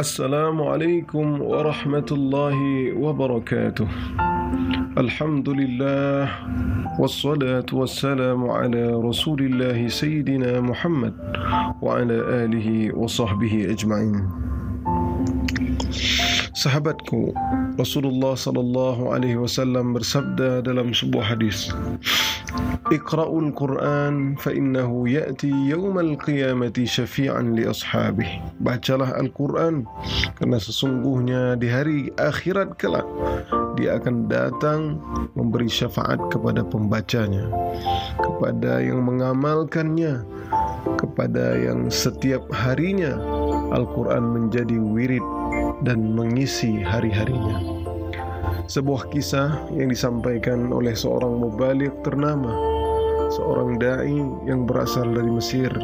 السلام عليكم ورحمة الله وبركاته. الحمد لله والصلاة والسلام على رسول الله سيدنا محمد وعلى آله وصحبه أجمعين. Sahabatku, Rasulullah sallallahu alaihi wasallam bersabda dalam sebuah hadis, "Iqra'ul Qur'an fa innahu ya'ti yaumal qiyamati syafi'an li ashabihi." Bacalah Al-Qur'an karena sesungguhnya di hari akhirat kelak dia akan datang memberi syafaat kepada pembacanya, kepada yang mengamalkannya, kepada yang setiap harinya Al-Quran menjadi wirid dan mengisi hari-harinya. Sebuah kisah yang disampaikan oleh seorang mubalik ternama, seorang dai yang berasal dari Mesir,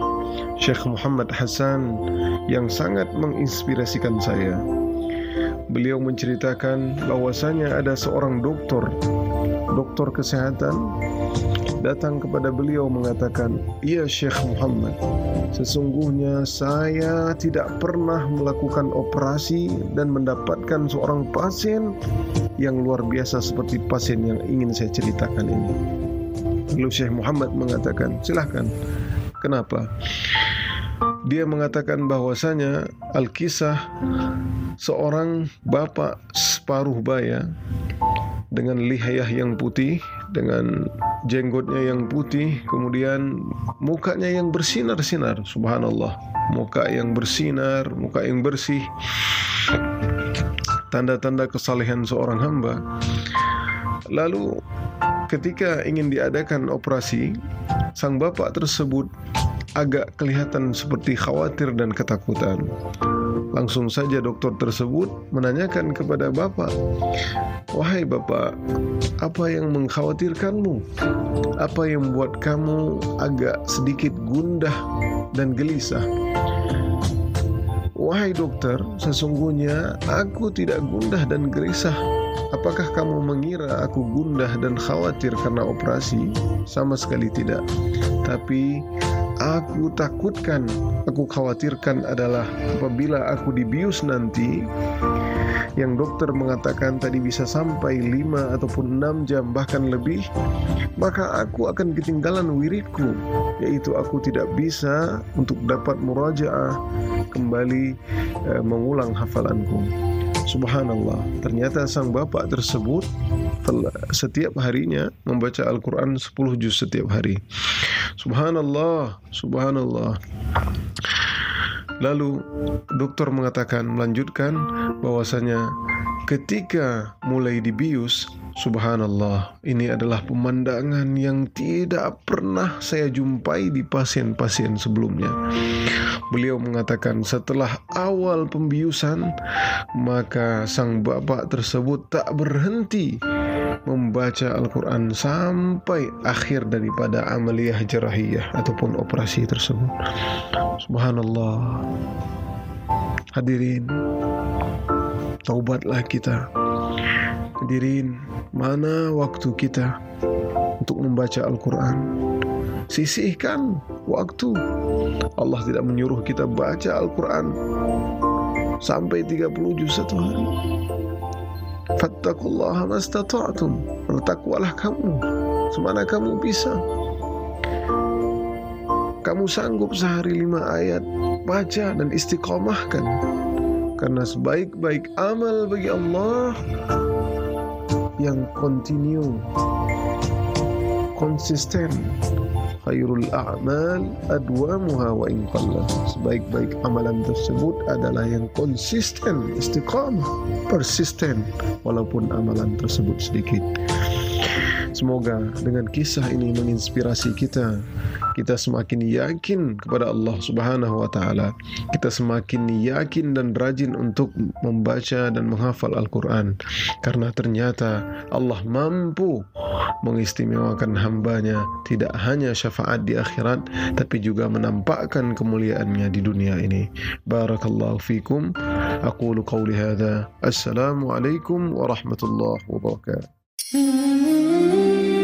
Syekh Muhammad Hasan yang sangat menginspirasikan saya. Beliau menceritakan bahwasanya ada seorang doktor, doktor kesehatan datang kepada beliau mengatakan, "Ya Syekh Muhammad, sesungguhnya saya tidak pernah melakukan operasi dan mendapatkan seorang pasien yang luar biasa seperti pasien yang ingin saya ceritakan ini." Lalu Syekh Muhammad mengatakan, "Silahkan. Kenapa?" Dia mengatakan bahwasanya Al-Kisah seorang bapak separuh baya dengan lihayah yang putih, dengan jenggotnya yang putih, kemudian mukanya yang bersinar-sinar, subhanallah. Muka yang bersinar, muka yang bersih. Tanda-tanda kesalehan seorang hamba. Lalu ketika ingin diadakan operasi, sang bapak tersebut agak kelihatan seperti khawatir dan ketakutan. Langsung saja dokter tersebut menanyakan kepada bapak, "Wahai bapak, apa yang mengkhawatirkanmu? Apa yang membuat kamu agak sedikit gundah dan gelisah?" Wahai dokter, sesungguhnya aku tidak gundah dan gelisah. Apakah kamu mengira aku gundah dan khawatir karena operasi? Sama sekali tidak. Tapi aku takutkan, aku khawatirkan adalah apabila aku dibius nanti, yang dokter mengatakan tadi bisa sampai 5 ataupun 6 jam bahkan lebih, maka aku akan ketinggalan wiridku, yaitu aku tidak bisa untuk dapat murajaah kembali e, mengulang hafalanku. Subhanallah, ternyata sang bapak tersebut setiap harinya membaca Al-Quran 10 juz setiap hari. Subhanallah, subhanallah. Lalu dokter mengatakan melanjutkan bahwasanya ketika mulai dibius Subhanallah, ini adalah pemandangan yang tidak pernah saya jumpai di pasien-pasien sebelumnya. Beliau mengatakan setelah awal pembiusan, maka sang bapak tersebut tak berhenti membaca Al-Quran sampai akhir daripada amaliyah jarahiyah ataupun operasi tersebut. Subhanallah. Hadirin, taubatlah kita. Hadirin, mana waktu kita untuk membaca Al-Quran? Sisihkan waktu. Allah tidak menyuruh kita baca Al-Quran sampai 30 juz satu hari. Fattakullaha mastata'tum. Bertakwalah kamu semana kamu bisa. Kamu sanggup sehari lima ayat baca dan istiqomahkan. Karena sebaik-baik amal bagi Allah yang kontinu konsisten khairul a'mal adwamuha wa in sebaik-baik amalan tersebut adalah yang konsisten istiqamah persisten walaupun amalan tersebut sedikit Semoga dengan kisah ini menginspirasi kita. Kita semakin yakin kepada Allah Subhanahu wa taala. Kita semakin yakin dan rajin untuk membaca dan menghafal Al-Qur'an karena ternyata Allah mampu mengistimewakan hambanya tidak hanya syafaat di akhirat tapi juga menampakkan kemuliaannya di dunia ini. Barakallahu fikum. Aku qawli hadza. Assalamualaikum warahmatullahi wabarakatuh. Mm-hmm.